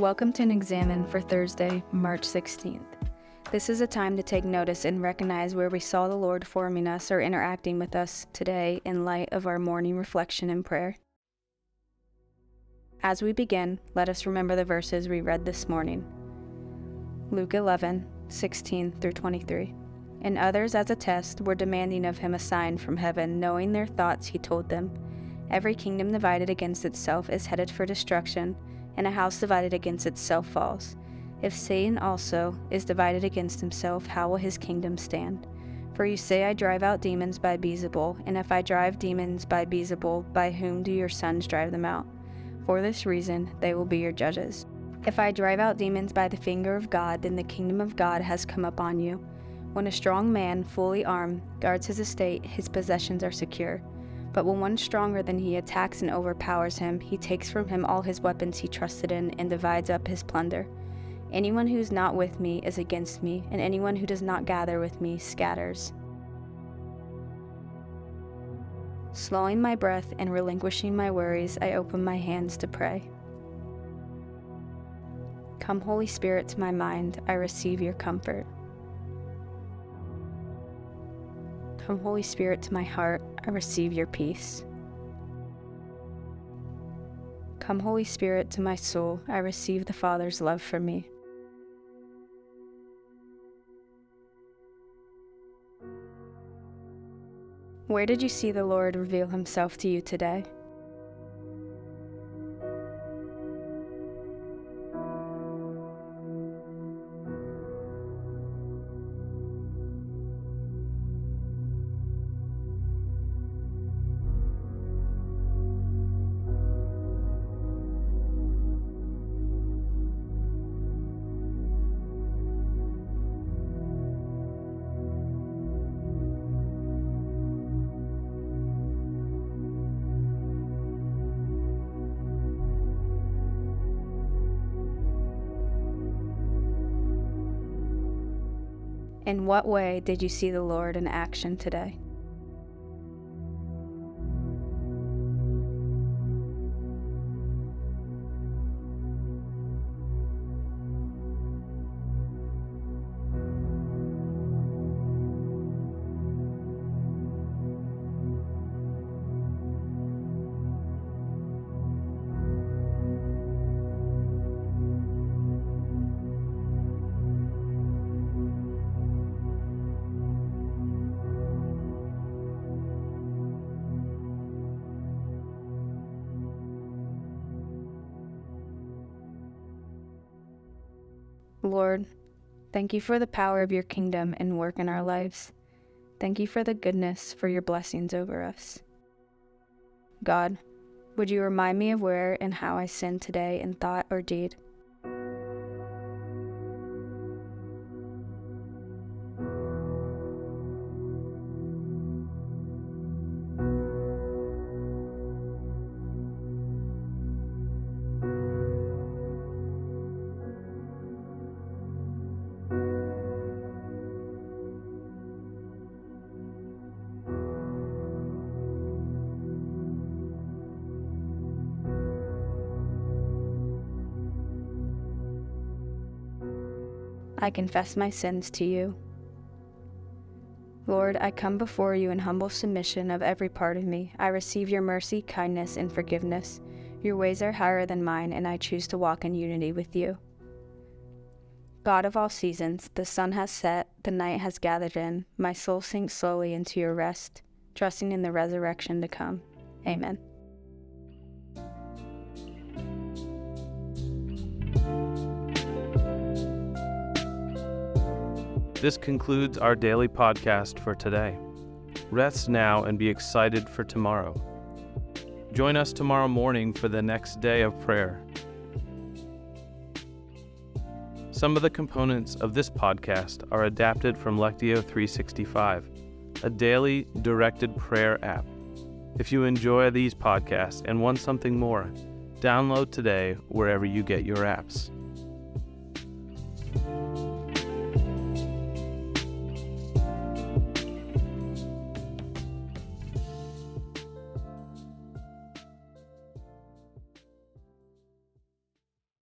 Welcome to an Examen for Thursday, March 16th. This is a time to take notice and recognize where we saw the Lord forming us or interacting with us today in light of our morning reflection and prayer. As we begin, let us remember the verses we read this morning Luke 11, 16 through 23. And others, as a test, were demanding of him a sign from heaven, knowing their thoughts, he told them. Every kingdom divided against itself is headed for destruction, and a house divided against itself falls. If Satan also is divided against himself, how will his kingdom stand? For you say, I drive out demons by Beelzebul, and if I drive demons by Beelzebul, by whom do your sons drive them out? For this reason, they will be your judges. If I drive out demons by the finger of God, then the kingdom of God has come upon you. When a strong man, fully armed, guards his estate, his possessions are secure. But when one stronger than he attacks and overpowers him, he takes from him all his weapons he trusted in and divides up his plunder. Anyone who is not with me is against me, and anyone who does not gather with me scatters. Slowing my breath and relinquishing my worries, I open my hands to pray. Come, Holy Spirit, to my mind, I receive your comfort. Come, Holy Spirit, to my heart, I receive your peace. Come, Holy Spirit, to my soul, I receive the Father's love for me. Where did you see the Lord reveal himself to you today? In what way did you see the Lord in action today? Lord, thank you for the power of your kingdom and work in our lives. Thank you for the goodness, for your blessings over us. God, would you remind me of where and how I sinned today in thought or deed? I confess my sins to you. Lord, I come before you in humble submission of every part of me. I receive your mercy, kindness, and forgiveness. Your ways are higher than mine, and I choose to walk in unity with you. God of all seasons, the sun has set, the night has gathered in. My soul sinks slowly into your rest, trusting in the resurrection to come. Amen. This concludes our daily podcast for today. Rest now and be excited for tomorrow. Join us tomorrow morning for the next day of prayer. Some of the components of this podcast are adapted from Lectio 365, a daily directed prayer app. If you enjoy these podcasts and want something more, download today wherever you get your apps.